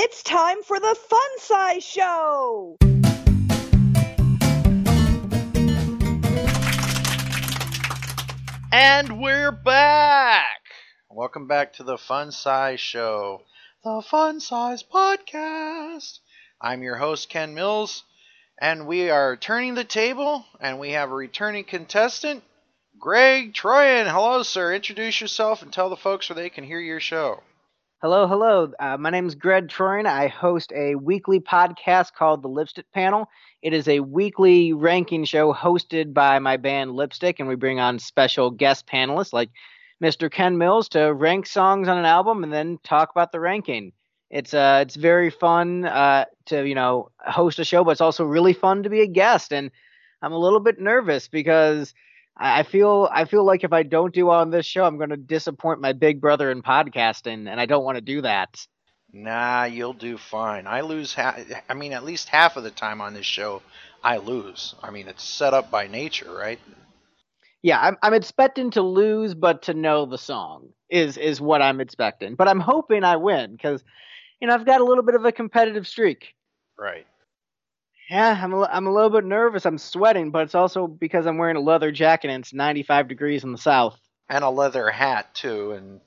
It's time for the Fun Size Show! And we're back! Welcome back to the Fun Size Show, the Fun Size Podcast. I'm your host, Ken Mills, and we are turning the table, and we have a returning contestant, Greg Troyan. Hello, sir. Introduce yourself and tell the folks where they can hear your show. Hello, hello. Uh, my name is Greg Troyan. I host a weekly podcast called The Lipstick Panel. It is a weekly ranking show hosted by my band Lipstick, and we bring on special guest panelists like Mr. Ken Mills to rank songs on an album and then talk about the ranking. It's uh, it's very fun uh, to you know host a show, but it's also really fun to be a guest. And I'm a little bit nervous because I feel I feel like if I don't do well on this show, I'm going to disappoint my big brother in podcasting, and I don't want to do that. Nah, you'll do fine. I lose. Ha- I mean, at least half of the time on this show, I lose. I mean, it's set up by nature, right? Yeah, I'm I'm expecting to lose, but to know the song is is what I'm expecting. But I'm hoping I win because, you know, I've got a little bit of a competitive streak. Right. Yeah, I'm a, I'm a little bit nervous. I'm sweating, but it's also because I'm wearing a leather jacket and it's 95 degrees in the south. And a leather hat too, and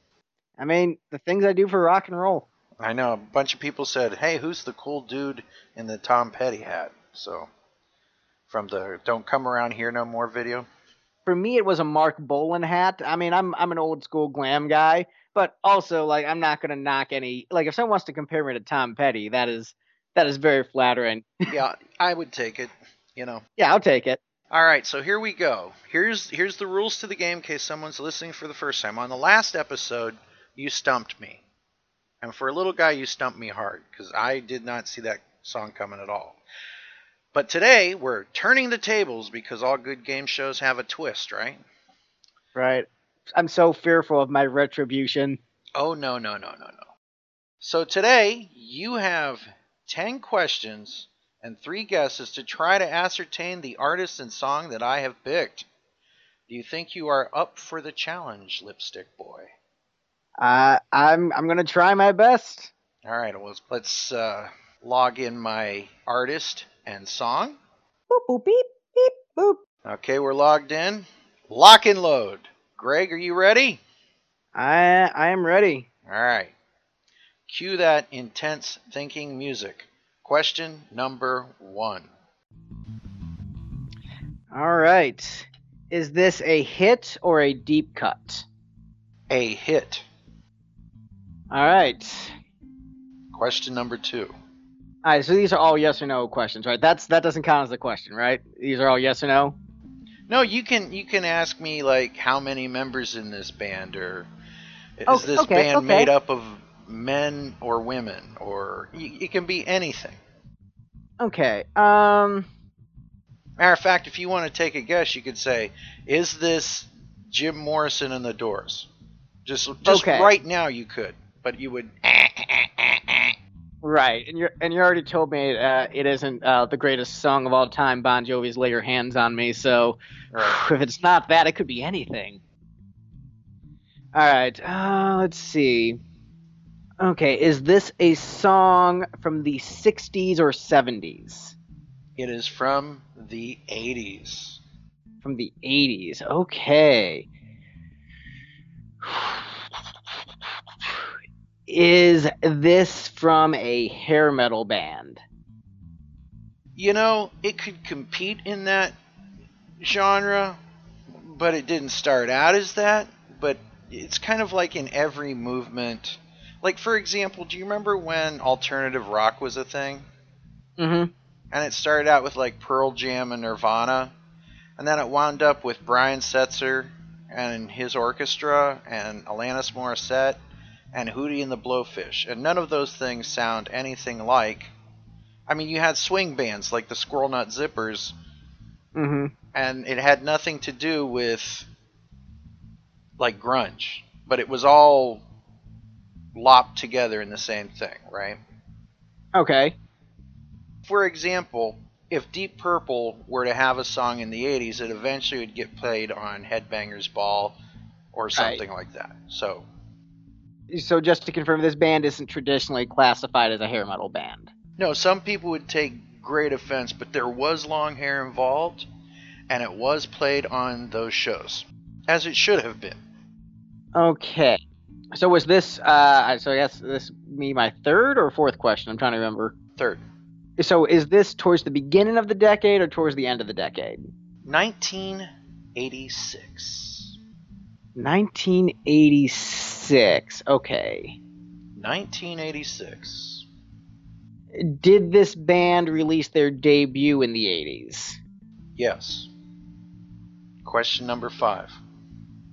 I mean, the things I do for rock and roll. I know a bunch of people said, "Hey, who's the cool dude in the Tom Petty hat?" So, from the "Don't Come Around Here No More" video. For me, it was a Marc Bolan hat. I mean, I'm I'm an old school glam guy, but also like I'm not gonna knock any. Like if someone wants to compare me to Tom Petty, that is that is very flattering. yeah, I would take it. You know. Yeah, I'll take it. All right, so here we go. Here's here's the rules to the game in case someone's listening for the first time. On the last episode, you stumped me. And for a little guy, you stumped me hard because I did not see that song coming at all. But today, we're turning the tables because all good game shows have a twist, right? Right. I'm so fearful of my retribution. Oh, no, no, no, no, no. So today, you have 10 questions and three guesses to try to ascertain the artist and song that I have picked. Do you think you are up for the challenge, Lipstick Boy? Uh, I'm I'm gonna try my best. All right, well, let's uh, log in my artist and song. Boop boop beep beep boop. Okay, we're logged in. Lock and load. Greg, are you ready? I I am ready. All right. Cue that intense thinking music. Question number one. All right. Is this a hit or a deep cut? A hit. All right. Question number two. All right. So these are all yes or no questions, right? That's that doesn't count as a question, right? These are all yes or no. No, you can you can ask me like how many members in this band, or is Oh, this okay, band okay. made up of men or women, or it can be anything. Okay. Um. Matter of fact, if you want to take a guess, you could say, "Is this Jim Morrison and the Doors?" Just just Okay. right now, you could, but you would. Right, and you and you already told me uh, it isn't uh, the greatest song of all time. Bon Jovi's "Lay Your Hands on Me." So Right. if it's not that, it could be anything. All right. Uh, let's see. Okay, is this a song from the '60s or '70s? It is from the '80s. From the '80s. Okay. Is this from a hair metal band? You know, it could compete in that genre, but it didn't start out as that. But it's kind of like in every movement. Like, for example, do you remember when alternative rock was a thing? Mm-hmm. And it started out with like Pearl Jam and Nirvana, and then it wound up with Brian Setzer and his orchestra, and Alanis Morissette, and Hootie and the Blowfish. And none of those things sound anything like. I mean, you had swing bands like the Squirrel Nut Zippers, Mm-hmm. and it had nothing to do with like grunge, but it was all lopped together in the same thing, right? Okay. For example, if Deep Purple were to have a song in the 80s, it eventually would get played on Headbangers Ball or something like that. So, So just to confirm, this band isn't traditionally classified as a hair metal band. No, some people would take great offense, but there was long hair involved, and it was played on those shows, as it should have been. Okay. So was this? Uh, so I guess this me my third or fourth question. I'm trying to remember. Third, So is this towards the beginning of the decade or towards the end of the decade? 1986. 1986. Okay. 1986. Did this band release their debut in the 80s? Yes. Question number five.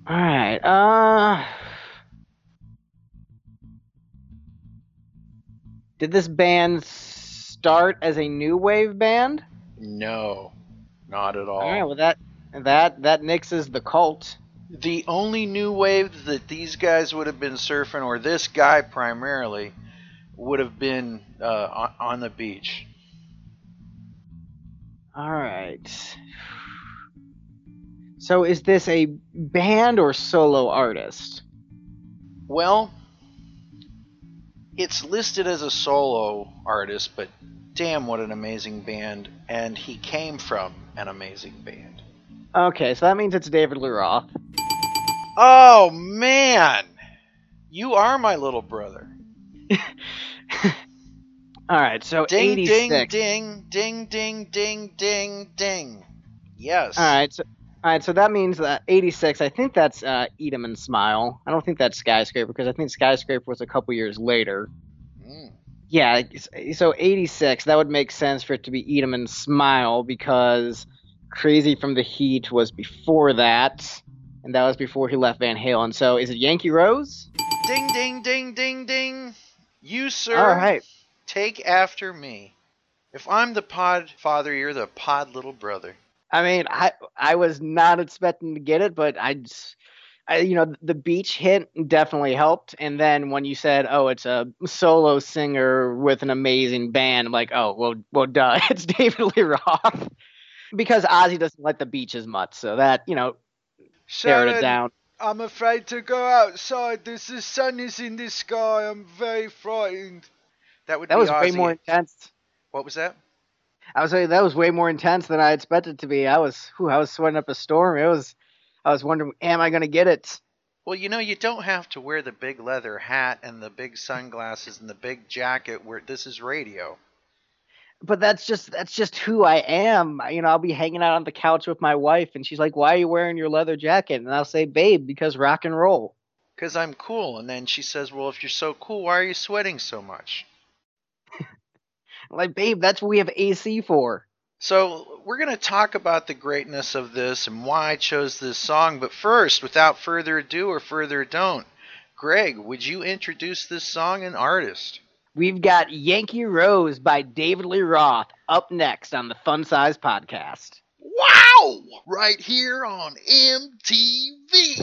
All right. Uh. Did this band start as a new wave band? No, not at all. All right. Well, that that that nixes the cult. The only new wave that these guys would have been surfing, or this guy primarily, would have been uh, on, on the beach. All right. So is this a band or solo artist? Well, it's listed as a solo artist, but damn, what an amazing band! And he came from an amazing band. Okay, so that means it's David Lee Roth. Oh man, you are my little brother. All right, so Ding, 86. ding, ding, ding, ding, ding, ding, ding. Yes. All right, so all right, so that means that 86. I think that's uh, Eat 'em and Smile. I don't think that's Skyscraper because I think Skyscraper was a couple years later. Mm. Yeah, so 86. That would make sense for it to be Eat 'em and Smile because Crazy from the Heat was before that, and that was before he left Van Halen. So is it Yankee Rose? Ding, ding, ding, ding, ding. You, sir, All right. take after me. If I'm the pod father, you're the pod little brother. I mean, I I was not expecting to get it, but I, just, I you know, the beach hint definitely helped. And then when you said, "Oh, it's a solo singer with an amazing band," I'm like, "Oh, well, well, duh, it's David Lee Roth." because Ozzy doesn't like the beach as much, so that you know narrowed it down. I'm afraid to go outside. There's the sun is in the sky. I'm very frightened. That would That be was way more intense. What was that? I was saying that was way more intense than I expected it to be. I was, whew, I was sweating up a storm. It was, I was wondering, am I going to get it? Well, you know, you don't have to wear the big leather hat and the big sunglasses and the big jacket where this is radio. but that's just that's just who I am. You know, I'll be hanging out on the couch with my wife, and she's like, "Why are you wearing your leather jacket?" And I'll say, "Babe, because rock and roll." Because I'm cool. And then she says, Well, if you're so cool, why are you sweating so much? Like, babe, that's what we have AC for. So, we're going to talk about the greatness of this and why I chose this song. But first, without further ado or further don't, Greg, would you introduce this song and artist? We've got Yankee Rose by David Lee Roth up next on the Fun Size Podcast. Wow! Right here on MTV.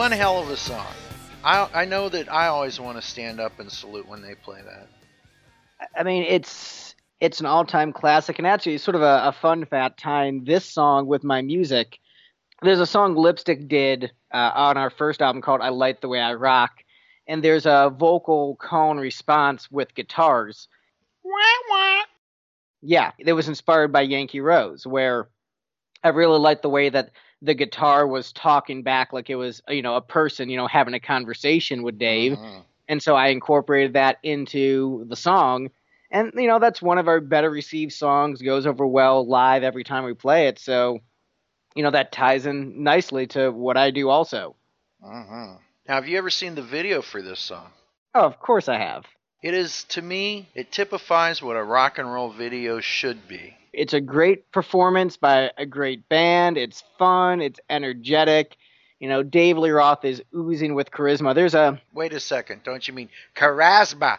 One hell of a song. I I know that I always want to stand up and salute when they play that. I mean, it's it's an all-time classic, and actually, sort of a, a fun fact tying this song with my music. There's a song Lipstick did uh, on our first album called "I Like the Way I Rock," and there's a vocal cone response with guitars. Yeah, it was inspired by Yankee Rose, where I really liked the way that the guitar was talking back like it was, you know, a person, you know, having a conversation with Dave. Mhm. and so I incorporated that into the song. And you know that's one of our better received songs. Goes over well live every time we play it. So, you know that ties in nicely to what I do also. Mhm. Now, have you ever seen the video for this song? Oh, of course I have. It is, to me, it typifies what a rock and roll video should be. It's a great performance by a great band. It's fun, it's energetic. You know, Dave Lee Roth is oozing with charisma. There's a. Wait a second, don't you mean charisma?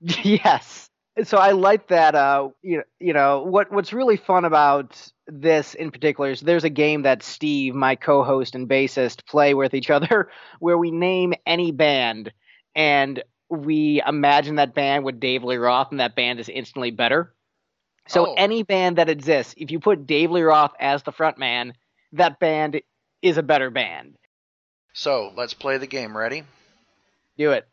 yes. So I like that. Uh, you know, you know what? What's really fun about this in particular is there's a game that Steve, my co-host and bassist, play with each other, where we name any band and we imagine that band with Dave Lee Roth, and that band is instantly better. So Oh. any band that exists, if you put Dave Lee Roth as the front man, that band is a better band. So let's play the game. Ready? Do it.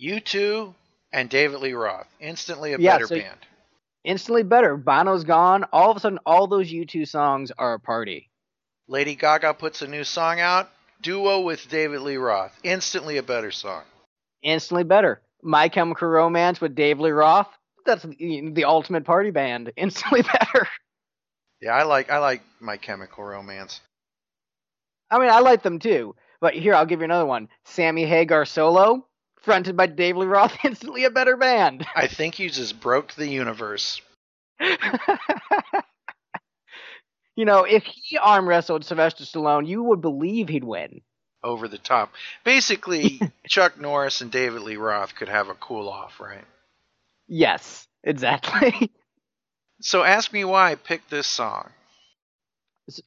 U2 and David Lee Roth, instantly a Yeah, better so- band. Instantly better. Bono's gone. All of a sudden, all those U2 songs are a party. Lady Gaga puts a new song out. Duo with David Lee Roth, instantly a better song. Instantly better. My Chemical Romance with Dave Lee Roth. That's the, the ultimate party band. Instantly better. Yeah, I like I like My Chemical Romance. I mean, I like them too. But here, I'll give you another one. Sammy Hagar solo, fronted by Dave Lee Roth. Instantly a better band. I think you just broke the universe. you know, if he arm wrestled Sylvester Stallone, you would believe he'd win. Over the top. Basically, Chuck Norris and David Lee Roth could have a cool off, right? Yes, exactly. So ask me why I picked this song.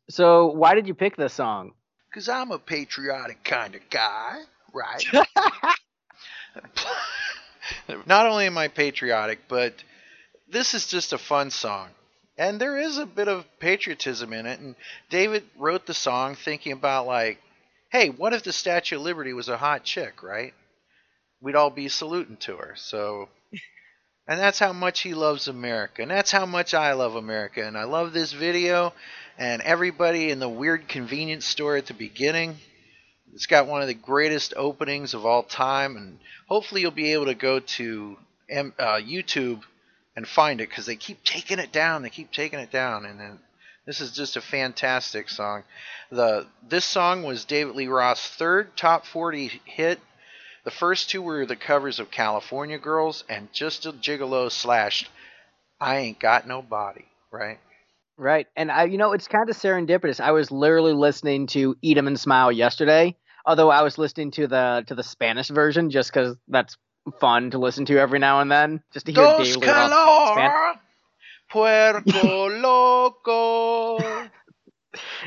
so, why did you pick this song? Because I'm a patriotic kind of guy, right? Not only am I patriotic, but this is just a fun song. And there is a bit of patriotism in it. And David wrote the song thinking about, like, hey, what if the Statue of Liberty was a hot chick, right? We'd all be saluting to her. So. And that's how much he loves America. And that's how much I love America. And I love this video. And everybody in the weird convenience store at the beginning. It's got one of the greatest openings of all time. And hopefully you'll be able to go to uh, YouTube and find it because they keep taking it down. They keep taking it down. And then this is just a fantastic song. The This song was David Lee Roth's third top 40 hit. The first two were the covers of California Girls and Just a Gigolo slashed I Ain't Got No Body, right? Right. And I you know, it's kind of serendipitous. I was literally listening to Eat 'em and Smile yesterday, although I was listening to the to the Spanish version just cuz that's fun to listen to every now and then, just to hear Dos Dave Lee Roth Puerto Loco.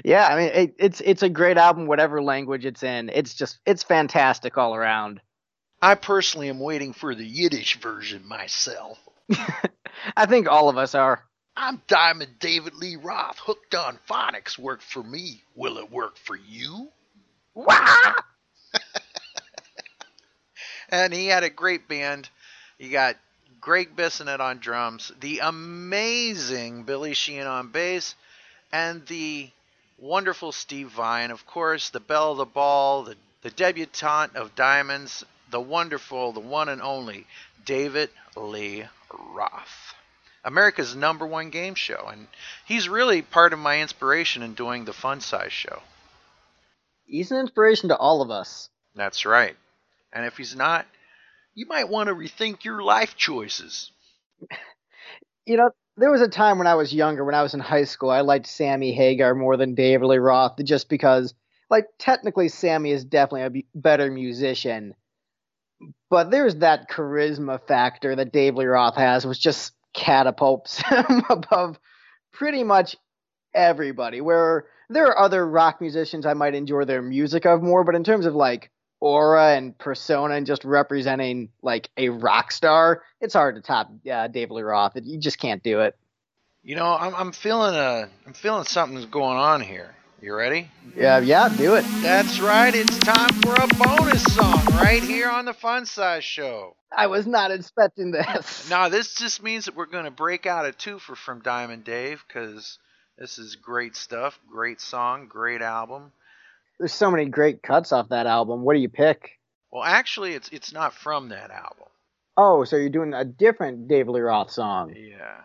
Yeah, I mean it, it's it's a great album whatever language it's in. It's just it's fantastic all around. I personally am waiting for the Yiddish version myself. I think all of us are. I'm Diamond David Lee Roth. Hooked on Phonics worked for me. Will it work for you? Wah! and he had a great band. You got Gregg Bissonette on drums, the amazing Billy Sheehan on bass, and the wonderful Steve Vai, of course, the belle of the ball, the, the debutante of Diamonds, the wonderful, the one and only David Lee Roth. America's number one game show, and he's really part of my inspiration in doing the Fun Size show. He's an inspiration to all of us. That's right. And if he's not, you might want to rethink your life choices. You know, there was a time when I was younger, when I was in high school, I liked Sammy Hagar more than David Lee Roth, just because, like, technically Sammy is definitely a better musician, but there's that charisma factor that Dave Lee Roth has, which just catapults him above pretty much everybody. Where there are other rock musicians I might enjoy their music of more, but in terms of like aura and persona and just representing like a rock star, it's hard to top uh, David Lee Roth. You just can't do it. You know, I'm, I'm feeling a, I'm feeling something's going on here. You ready? Yeah, yeah, do it. That's right. It's time for a bonus song right here on the Fun Size Show. I was not expecting this. Now, this just means that we're going to break out a twofer from Diamond Dave because this is great stuff. Great song, great album. There's so many great cuts off that album. What do you pick? Well, actually, it's it's not from that album. Oh, so you're doing a different David Lee Roth song. Yeah.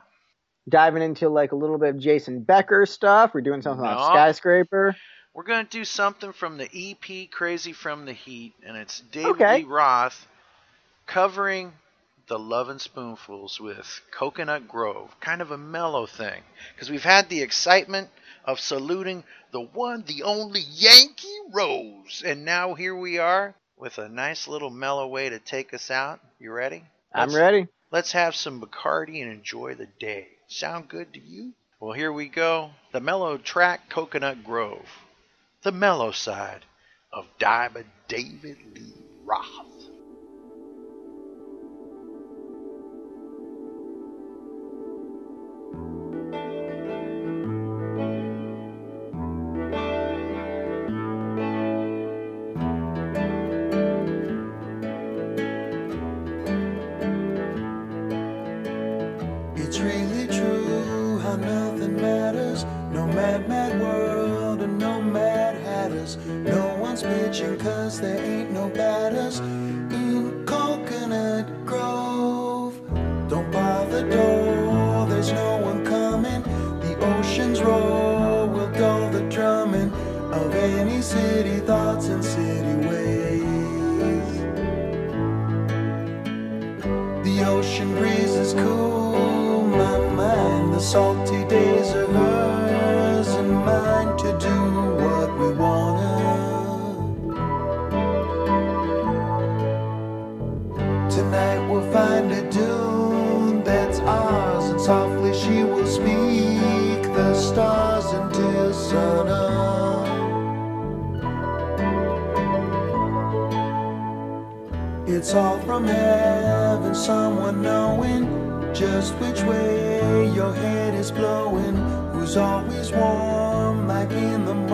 Diving into like a little bit of Jason Becker stuff. We're doing something No. about Skyscraper. We're going to do something from the EP Crazy from the Heat, and it's David Okay. Lee Roth covering the Lovin' Spoonfuls with Coconut Grove. Kind of a mellow thing. Because we've had the excitement of saluting the one, the only Yankee Rose. And now here we are with a nice little mellow way to take us out. You ready? I'm ready. Let's have some Bacardi and enjoy the day. Sound good to you? Well, here we go. The mellow track, Coconut Grove. The mellow side of Diamond David Lee Roth. From heaven, someone knowing just which way your head is blowing. Who's always warm, like in the morning,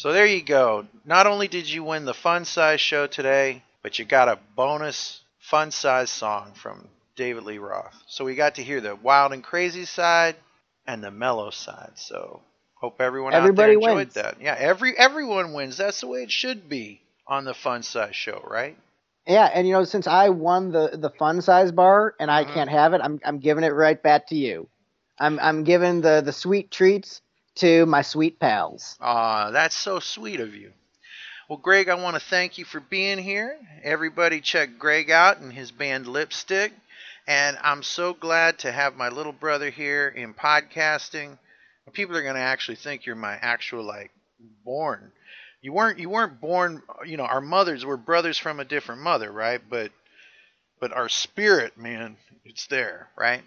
So there you go. Not only did you win the fun size show today, but you got a bonus fun size song from David Lee Roth. So we got to hear the wild and crazy side and the mellow side. So hope everyone Everybody out there enjoyed wins. that. Yeah, every everyone wins. That's the way it should be on the fun size show, right? Yeah, and you know, since I won the the fun size bar and I Mhm. can't have it, I'm I'm giving it right back to you. I'm I'm giving the the sweet treats to my sweet pals. Ah, that's so sweet of you. Well, Greg, I want to thank you for being here. Everybody check Greg out and his band Lipstick. And I'm so glad to have my little brother here in podcasting. People are going to actually think you're my actual like born. You weren't you weren't born, you know, our mothers were brothers from a different mother, right? But but our spirit, man, it's there, right?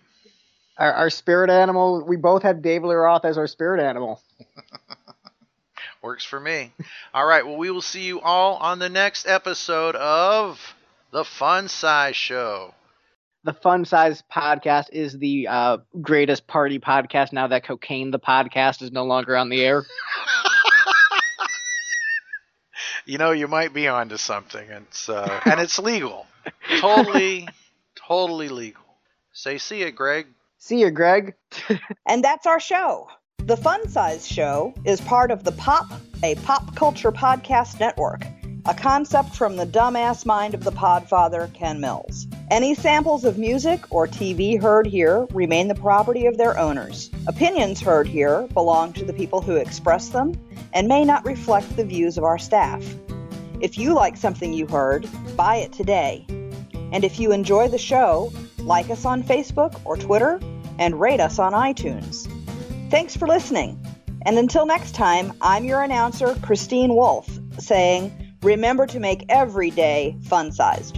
Our, our spirit animal. We both have Dave Lee Roth as our spirit animal. Works for me. all right, well, we will see you all on the next episode of The Fun Size Show. The Fun Size Podcast is the uh, greatest party podcast now that Cocaine the Podcast is no longer on the air. you know, you might be onto something. It's uh, and it's legal. Totally, totally legal. Say see ya, Greg. See you, Greg. And that's our show. The Fun Size Show is part of the Pop, a pop culture podcast network, a concept from the dumbass mind of the podfather, Ken Mills. Any samples of music or TV heard here remain the property of their owners. Opinions heard here belong to the people who express them and may not reflect the views of our staff. If you like something you heard, buy it today. And if you enjoy the show, like us on Facebook or Twitter and rate us on iTunes. Thanks for listening. And until next time, I'm your announcer, Christine Wolf, saying, remember to make every day fun sized.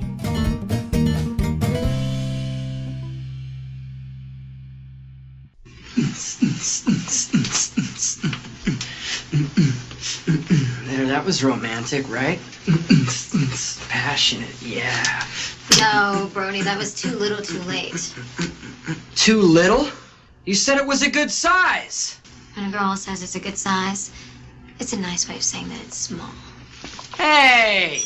There, that was romantic, right? Passionate, yeah. No, Brody, that was too little too late. Too little? You said it was a good size. When a girl says it's a good size, it's a nice way of saying that it's small. Hey!